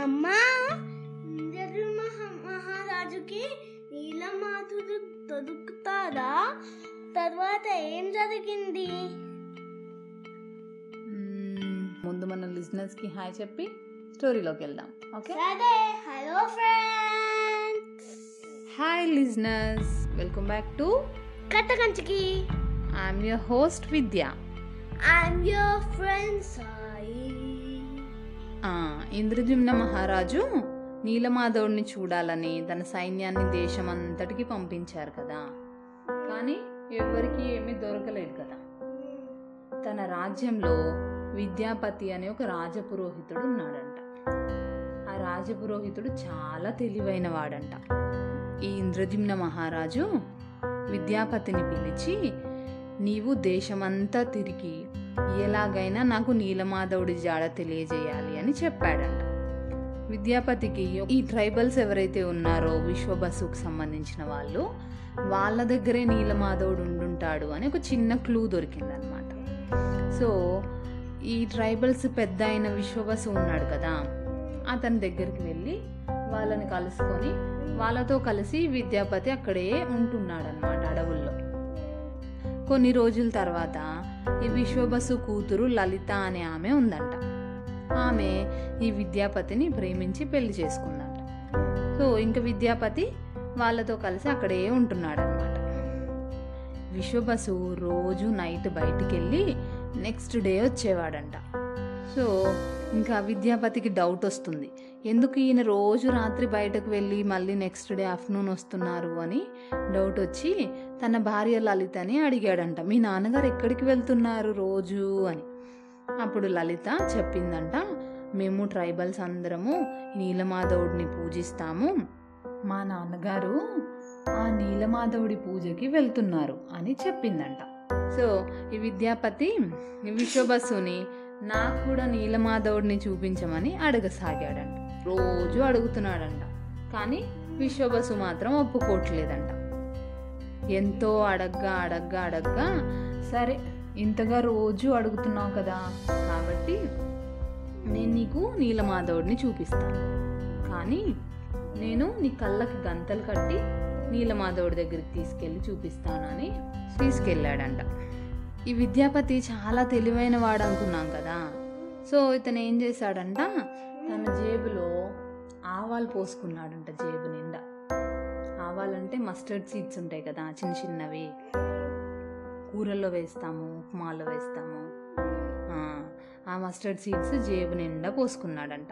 అమ్మా! మహారాజుకి నీలమాతుడు దొరుకుతారా తర్వాత ఏం జరిగింది. ముందు మన లిజినెస్కి హాయ్ చెప్పి స్టోరీలోకి వెళ్దాం ఓకే? సరే hello friends. Hi listeners. Welcome back to Katha Kanchiki I'm your host Vidya. I'm your friend Sai ఆ, ఇంద్రజిమ్న మహారాజు నీలమాధవుడిని చూడాలని తన సైన్యాన్ని దేశమంతటికి పంపించారు కదా. కానీ ఎవరికి ఏమీ దొరకలేదు కదా. తన రాజ్యంలో విద్యాపతి అనే ఒక రాజపురోహితుడు ఉన్నాడంట. ఆ రాజపురోహితుడు చాలా తెలివైన వాడంట ఈ ఇంద్రజిమ్న మహారాజు విద్యాపతిని పిలిచి నీవు దేశమంతా తిరిగి ఎలాగైనా నాకు నీలమాధవుడి జాడ తెలియజేయాలి అని చెప్పాడంట. విద్యాపతికి ఈ ట్రైబల్స్ ఎవరైతే ఉన్నారో విశ్వబసుకు సంబంధించిన వాళ్ళు వాళ్ళ దగ్గరే నీలమాధవుడు ఉండుంటాడు అని ఒక చిన్న క్లూ దొరికిందనమాట. సో ఈ ట్రైబల్స్ పెద్ద అయిన విశ్వబసు ఉన్నాడు కదా అతని దగ్గరికి వెళ్ళి వాళ్ళని కలుసుకొని వాళ్ళతో కలిసి విద్యాపతి అక్కడే ఉంటున్నాడనమాట అడవుల్లో. కొన్ని రోజుల తర్వాత ఈ విశ్వబసు కూతురు లలిత అనే ఆమె ఉందంట. ఆమె ఈ విద్యాపతిని ప్రేమించి పెళ్ళి చేసుకుందంట. సో ఇంకా విద్యాపతి వాళ్ళతో కలిసి అక్కడే ఉంటున్నాడనమాట విశ్వబసు రోజు నైట్ బయటికి వెళ్ళి నెక్స్ట్ డే వచ్చేవాడంట. సో ఇంకా విద్యాపతికి డౌట్ వస్తుంది. ఎందుకు ఈయన రోజు రాత్రి బయటకు వెళ్ళి మళ్ళీ నెక్స్ట్ డే ఆఫ్టర్నూన్ వస్తున్నారు అని డౌట్ వచ్చి తన భార్య లలితని అడిగాడంట. మీ నాన్నగారు ఎక్కడికి వెళ్తున్నారు రోజు? అని. అప్పుడు లలిత చెప్పిందంట మేము ట్రైబల్స్ అందరము నీలమాధవుడిని పూజిస్తాము. మా నాన్నగారు ఆ నీలమాధవుడి పూజకి వెళ్తున్నారు అని చెప్పిందంట. సో ఈ విద్యాపతి ఈ విశ్వబస్సుని నాకు కూడా నీలమాధవుడిని చూపించమని అడగసాగాడంట. రోజు అడుగుతున్నాడంట. కానీ విశ్వబసు మాత్రం ఒప్పుకోవట్లేదంట. ఎంతో అడగ్గా అడగ్గా అడగ్గా సరే ఇంతగా రోజు అడుగుతున్నావు కదా కాబట్టి నేను నీకు నీలమాధవుడిని చూపిస్తాను. కానీ నేను నీ కళ్ళకి గంతలు కట్టి నీలమాధవుడి దగ్గరికి తీసుకెళ్ళి చూపిస్తానని తీసుకెళ్ళాడంట. ఈ విద్యాపతి చాలా తెలివైన వాడు అనుకున్నాం కదా. సో ఇతను ఏం చేశాడంట? తన జేబులో ఆవాలు పోసుకున్నాడంట జేబు నిండా. ఆవాలంటే మస్టర్డ్ సీడ్స్ ఉంటాయి కదా చిన్న చిన్నవి. కూరల్లో వేస్తాము ఉప్మాలో వేస్తాము. ఆ, మస్టర్డ్ సీడ్స్ జేబు నిండా పోసుకున్నాడంట.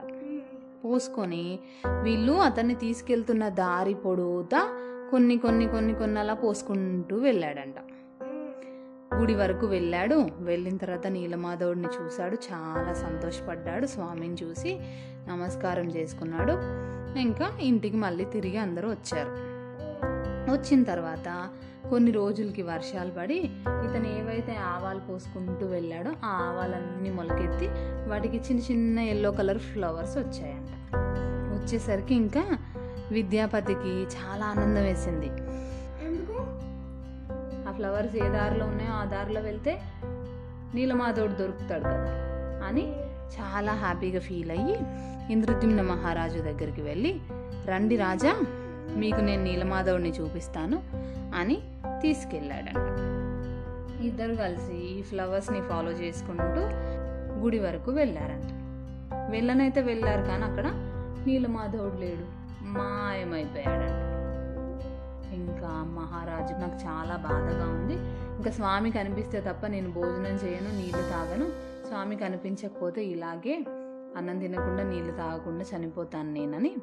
పోసుకొని వీళ్ళు అతన్ని తీసుకెళ్తున్న దారి పొడవుతా కొన్ని కొన్ని కొన్ని కొన్ని అలా పోసుకుంటూ వెళ్ళాడంట. గుడి వరకు వెళ్ళాడు. వెళ్ళిన తర్వాత నీలమాధవుడిని చూశాడు. చాలా సంతోషపడ్డాడు. స్వామిని చూసి నమస్కారం చేసుకున్నాడు. ఇంకా ఇంటికి మళ్ళీ తిరిగి అందరూ వచ్చారు. వచ్చిన తర్వాత కొన్ని రోజులకి వర్షాలు పడి ఇతను ఏవైతే ఆవాలు పోసుకుంటూ వెళ్ళాడో ఆ ఆవాలన్నీ మొలకెత్తి వాటికి చిన్న చిన్న ఎల్లో కలర్ ఫ్లవర్స్ వచ్చాయంట. వచ్చేసరికి ఇంకా విద్యాపతికి చాలా ఆనందం వేసింది. ఆ ఫ్లవర్స్ ఏ దారిలో ఉన్నాయో ఆ దారిలో వెళ్తే నీలమాధవుడు దొరుకుతాడు కదా అని చాలా హ్యాపీగా ఫీల్ అయ్యి ఇంద్రద్యుమ్న మహారాజు దగ్గరికి వెళ్ళి రండి రాజా మీకు నేను నీలమాధవుడిని చూపిస్తాను అని తీసుకెళ్ళాడంట. ఇద్దరు కలిసి ఈ ఫ్లవర్స్ని ఫాలో చేసుకుంటూ గుడి వరకు వెళ్ళారంట. వెళ్ళనైతే వెళ్ళారు కానీ అక్కడ నీలమాధవుడు లేడు. మాయమైపోయాడంట. ఇంకా మహారాజు నాకు చాలా బాధగా ఉంది. ఇంకా స్వామి కనిపిస్తే తప్ప నేను భోజనం చేయను నీళ్ళు తాగను. స్వామి కనిపించకపోతే ఇలాగే అన్నం తినకుండా నీళ్ళు తాగకుండా చనిపోతాను నేనని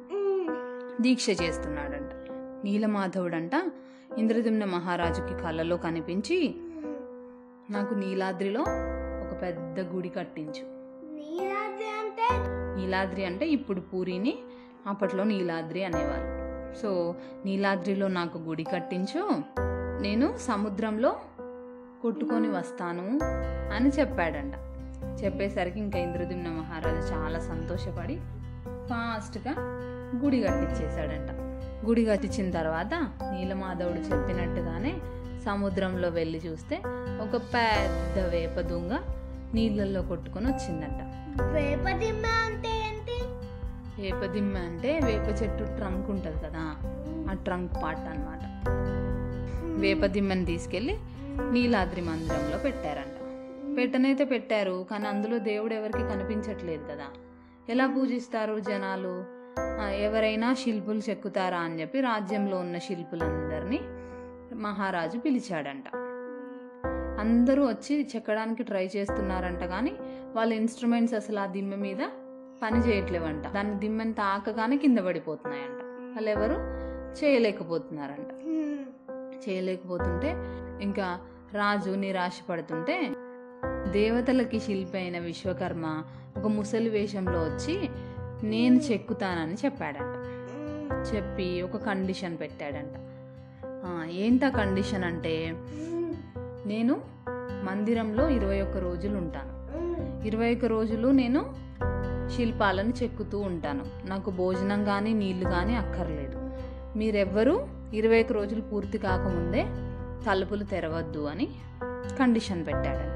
దీక్ష చేస్తున్నాడంట. నీలమాధవుడంట. ఇంద్రదుమ్న మహారాజుకి కళ్ళలో కనిపించి నాకు నీలాద్రిలో ఒక పెద్ద గుడి కట్టించు. నీలాద్రి అంటే? నీలాద్రి అంటే ఇప్పుడు పూరిని అప్పట్లో నీలాద్రి అనేవాళ్ళు. సో నీలాద్రిలో నాకు గుడి కట్టించు నేను సముద్రంలో కొట్టుకొని వస్తాను అని చెప్పాడంట. చెప్పేసరికి ఇంకా ఇంద్రదిమ్న మహారాజు చాలా సంతోషపడి ఫాస్ట్గా గుడి కట్టించేశాడంట గుడి కట్టించిన తర్వాత నీలమాధవుడు చెప్పినట్టుగానే సముద్రంలో వెళ్ళి చూస్తే ఒక పెద్ద వేప దుంగ నీళ్ళల్లో కొట్టుకొని వచ్చిందంట. వేప వేపదిమ్మ అంటే వేప చెట్టు ట్రంక్ ఉంటుంది కదా ఆ ట్రంక్ పార్ట్ అన్నమాట. వేపదిమ్మని తీసుకెళ్ళి నీలాద్రి మందిరంలో పెట్టారంట. పెట్టనైతే పెట్టారు కానీ అందులో దేవుడు ఎవరికి కనిపించట్లేదు కదా. ఎలా పూజిస్తారు జనాలు? ఎవరైనా శిల్పులు చెక్కుతారా అని చెప్పి రాజ్యంలో ఉన్న శిల్పులందరినీ మహారాజు పిలిచాడంట. అందరూ వచ్చి చెక్కడానికి ట్రై చేస్తున్నారంట కానీ వాళ్ళ ఇన్స్ట్రుమెంట్స్ అసలు ఆ దిమ్మ మీద పని చేయట్లేవంట. దాన్ని దిమ్మని తాకగానే కింద పడిపోతున్నాయంట. వాళ్ళు ఎవరు చేయలేకపోతున్నారంట. చేయలేకపోతుంటే ఇంకా రాజు నిరాశ పడుతుంటే దేవతలకి శిల్పి అయిన విశ్వకర్మ ఒక ముసలి వేషంలో వచ్చి నేను చెక్కుతానని చెప్పాడంట. చెప్పి ఒక కండిషన్ పెట్టాడంట. ఏంటా కండిషన్ అంటే నేను మందిరంలో ఇరవై ఒక్క రోజులు ఉంటాను. ఇరవై ఒక్క రోజులు నేను శిల్పాలను చెక్కుతూ ఉంటాను. నాకు భోజనం కానీ నీళ్ళు కానీ అక్కర్లేదు. మీరెవ్వరూ ఇరవై ఒక్క రోజులు పూర్తి కాకముందే తలుపులు తెరవద్దు అని కండిషన్ పెట్టాడంట.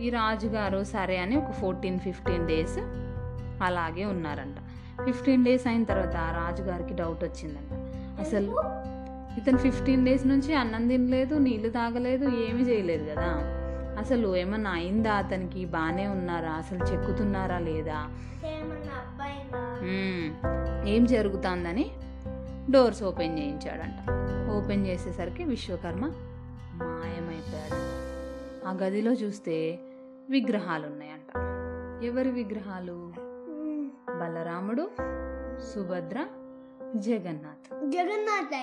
ఈ రాజుగారు సరే అని ఒక ఫోర్టీన్ ఫిఫ్టీన్ డేస్ అలాగే ఉన్నారంట. ఫిఫ్టీన్ డేస్ అయిన తర్వాత ఆ రాజుగారికి డౌట్ వచ్చిందంట. అసలు ఇతను ఫిఫ్టీన్ డేస్ నుంచి అన్నం తినలేదు నీళ్ళు తాగలేదు ఏమీ చేయలేదు కదా. అసలు ఏమన్నా అయిందా అతనికి? బాగానే ఉన్నారా? అసలు చెక్కుతున్నారా లేదా. ఏం జరుగుతుందని డోర్స్ ఓపెన్ చేయించాడంట. ఓపెన్ చేసేసరికి విశ్వకర్మ మాయమైపోయాడు. ఆ గదిలో చూస్తే విగ్రహాలు ఉన్నాయంట ఎవరి విగ్రహాలు? బలరాముడు సుభద్ర జగన్నాథ్. జగన్నాథ్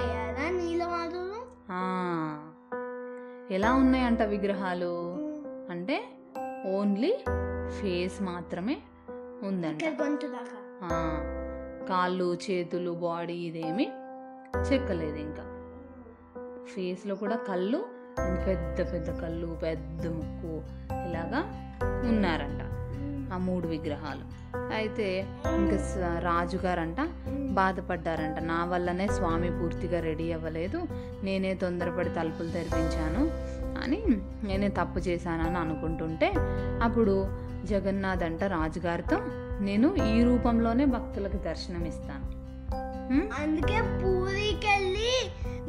ఎలా ఉన్నాయంట విగ్రహాలు? అంటే ఓన్లీ ఫేస్ మాత్రమే ఉందంట. కాళ్ళు చేతులు బాడీ ఇదేమి చెక్కలేదు ఇంకా. ఫేస్లో కూడా కళ్ళు పెద్ద పెద్ద కళ్ళు పెద్ద ముక్కు ఇలాగా ఉన్నారంట. ఆ మూడు విగ్రహాలు. అయితే ఇంకా రాజుగారంట బాధపడ్డారంట. నా వల్లనే స్వామి పూర్తిగా రెడీ అవ్వలేదు. నేనే తొందరపడి తలుపులు తెరిపించాను. అని నేనే తప్పు చేశానని అనుకుంటుంటే అప్పుడు జగన్నాథ్ అంట రాజుగారితో నేను ఈ రూపంలోనే భక్తులకు దర్శనం ఇస్తాను? అందుకే పూరికి వెళ్ళి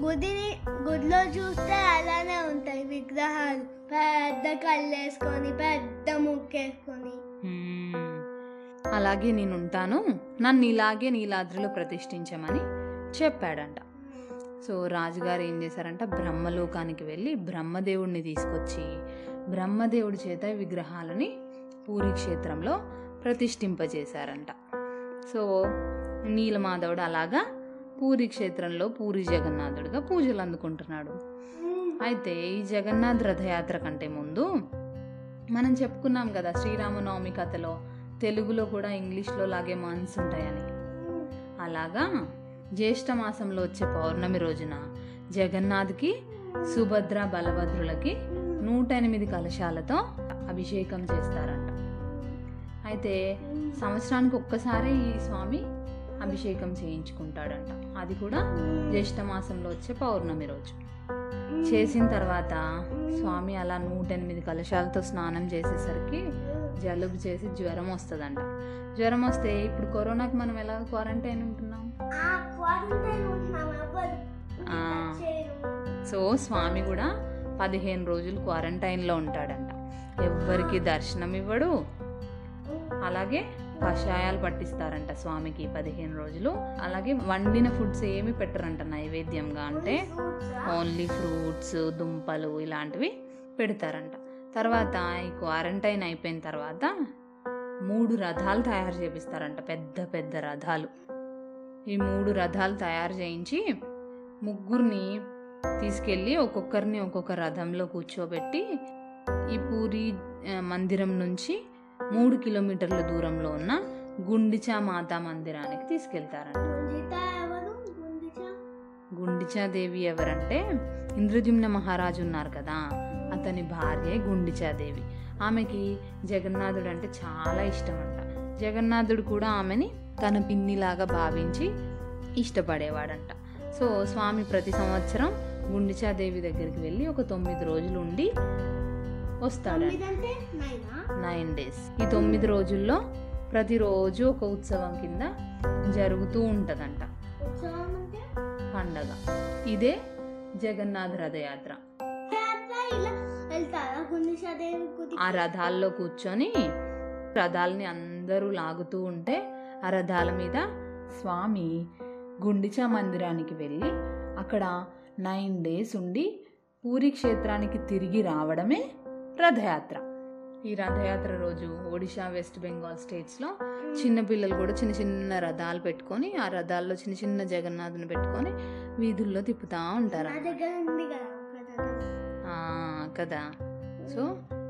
గుడిని గుడిలో చూస్తే అలానే ఉంటాయి విగ్రహాలు. పెద్ద కళ్ళు వేసుకొని పెద్ద ముక్కేసుకొని. అలాగే నేను ఉంటాను నన్ను ఇలాగే నీలాద్రిలో ప్రతిష్ఠించమని చెప్పాడంట. సో రాజుగారు ఏం చేశారంట బ్రహ్మలోకానికి వెళ్ళి బ్రహ్మదేవుడిని తీసుకొచ్చి బ్రహ్మదేవుడి చేత విగ్రహాలని పూరి క్షేత్రంలో ప్రతిష్ఠింపజేశారంట. సో నీలమాధవుడు అలాగా పూరి క్షేత్రంలో పూరి జగన్నాథుడిగా పూజలు అందుకుంటున్నాడు. అయితే ఈ జగన్నాథ్ రథయాత్ర కంటే ముందు మనం చెప్పుకున్నాం కదా శ్రీరామనవమి కథలో తెలుగులో కూడా ఇంగ్లీష్లో లాగే మంత్స్ ఉంటాయని. అలాగా జ్యేష్ఠమాసంలో వచ్చే పౌర్ణమి రోజున జగన్నాథ్కి సుభద్ర బలభద్రులకి నూట ఎనిమిది కలశాలతో అభిషేకం చేస్తారంట. అయితే సంవత్సరానికి ఒక్కసారి ఈ స్వామి అభిషేకం చేయించుకుంటాడంట. అది కూడా జ్యేష్ఠమాసంలో వచ్చే పౌర్ణమి రోజు. చేసిన తర్వాత స్వామి అలా నూట ఎనిమిది కలశాలతో స్నానం చేసేసరికి జలుబు చేసి జ్వరం వస్తుందంట. జ్వరం వస్తే ఇప్పుడు కరోనాకి మనం ఎలా క్వారంటైన్ ఉంటున్నాం? సో స్వామి కూడా పదిహేను రోజులు క్వారంటైన్లో ఉంటాడంట. ఎవ్వరికి దర్శనం ఇవ్వడు. అలాగే కషాయాలు పట్టిస్తారంట స్వామికి పదిహేను రోజులు. అలాగే వండిన ఫుడ్స్ ఏమి పెట్టరంట నైవేద్యంగా అంటే ఓన్లీ ఫ్రూట్స్ దుంపలు ఇలాంటివి పెడతారంట. తర్వాత ఈ క్వారంటైన్ అయిపోయిన తర్వాత మూడు రథాలు తయారు చేపిస్తారంట పెద్ద పెద్ద రథాలు. ఈ మూడు రథాలు తయారు చేయించి ముగ్గురిని తీసుకెళ్ళి ఒక్కొక్కరిని ఒక్కొక్క రథంలో కూర్చోబెట్టి ఈ పూరి మందిరం నుంచి మూడు కిలోమీటర్ల దూరంలో ఉన్న గుండిచా మాతా మందిరానికి తీసుకెళ్తారంట. గుండిచాదేవి ఎవరంటే ఇంద్రజుమ్న మహారాజు ఉన్నారు కదా అతని భార్య గుండిచాదేవి. ఆమెకి జగన్నాథుడు అంటే చాలా ఇష్టం అంట జగన్నాథుడు కూడా ఆమెని తన పిన్నిలాగా భావించి ఇష్టపడేవాడంట. సో స్వామి ప్రతి సంవత్సరం గుండిచాదేవి దగ్గరికి వెళ్ళి ఒక తొమ్మిది రోజులు ఉండి అంటే నైనా? డేస్. ఈ తొమ్మిది రోజుల్లో ప్రతిరోజు ఒక ఉత్సవం కింద జరుగుతూ ఉంటుందంట. పండగ. ఇదే జగన్నాథ రథయాత్ర. ఆ రథాల్లో కూర్చొని రథాలని అందరూ లాగుతూ ఉంటే ఆ రథాల మీద స్వామి గుండిచా మందిరానికి వెళ్ళి అక్కడ నైన్ డేస్ ఉండి పూరి క్షేత్రానికి తిరిగి రావడమే రథయాత్ర. ఈ రథయాత్ర రోజు ఒడిశా వెస్ట్ బెంగాల్ స్టేట్స్లో చిన్న పిల్లలు కూడా చిన్న చిన్న రథాలు పెట్టుకొని ఆ రథాల్లో చిన్న చిన్న జగన్నాథుని పెట్టుకొని వీధుల్లో తిప్పుతూ ఉంటారు కదా సో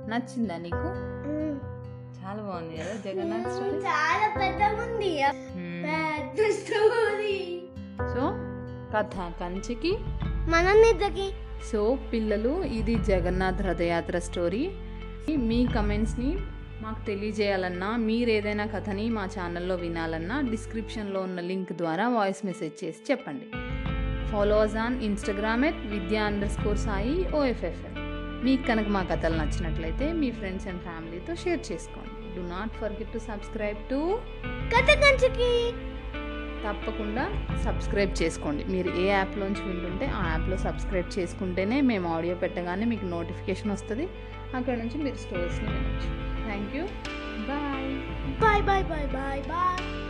నచ్చిందా నీకు. చాలా బాగుంది కదా? జగన్నాథ్ స్టోరీ? చాలా. పెద్ద స్టోరీ. సో కథ కంచికి. మన నిద్రకి సో పిల్లలు ఇది జగన్నాథ్ రథయాత్ర స్టోరీ. మీ కమెంట్స్ని మాకు తెలియజేయాలన్నా మీరు ఏదైనా కథని మా ఛానల్లో వినాలన్నా డిస్క్రిప్షన్లో ఉన్న లింక్ ద్వారా వాయిస్ మెసేజ్ చేసి చెప్పండి. Followers on Instagram at Vidya under score Sai OFFL మీకు కనుక మా కథలు నచ్చినట్లయితే మీ ఫ్రెండ్స్ అండ్ ఫ్యామిలీతో షేర్ చేసుకోండి. Do not forget to subscribe to కథ కంచుకి తప్పకుండా సబ్స్క్రైబ్ చేసుకోండి. మీరు ఏ యాప్లోంచి వింటుంటే ఆ యాప్లో సబ్స్క్రైబ్ చేసుకుంటేనే మేము ఆడియో పెట్టగానే మీకు నోటిఫికేషన్ వస్తుంది. అక్కడ నుంచి మీరు స్టోరీస్ని వినొచ్చు. Thank you bye bye bye bye bye bye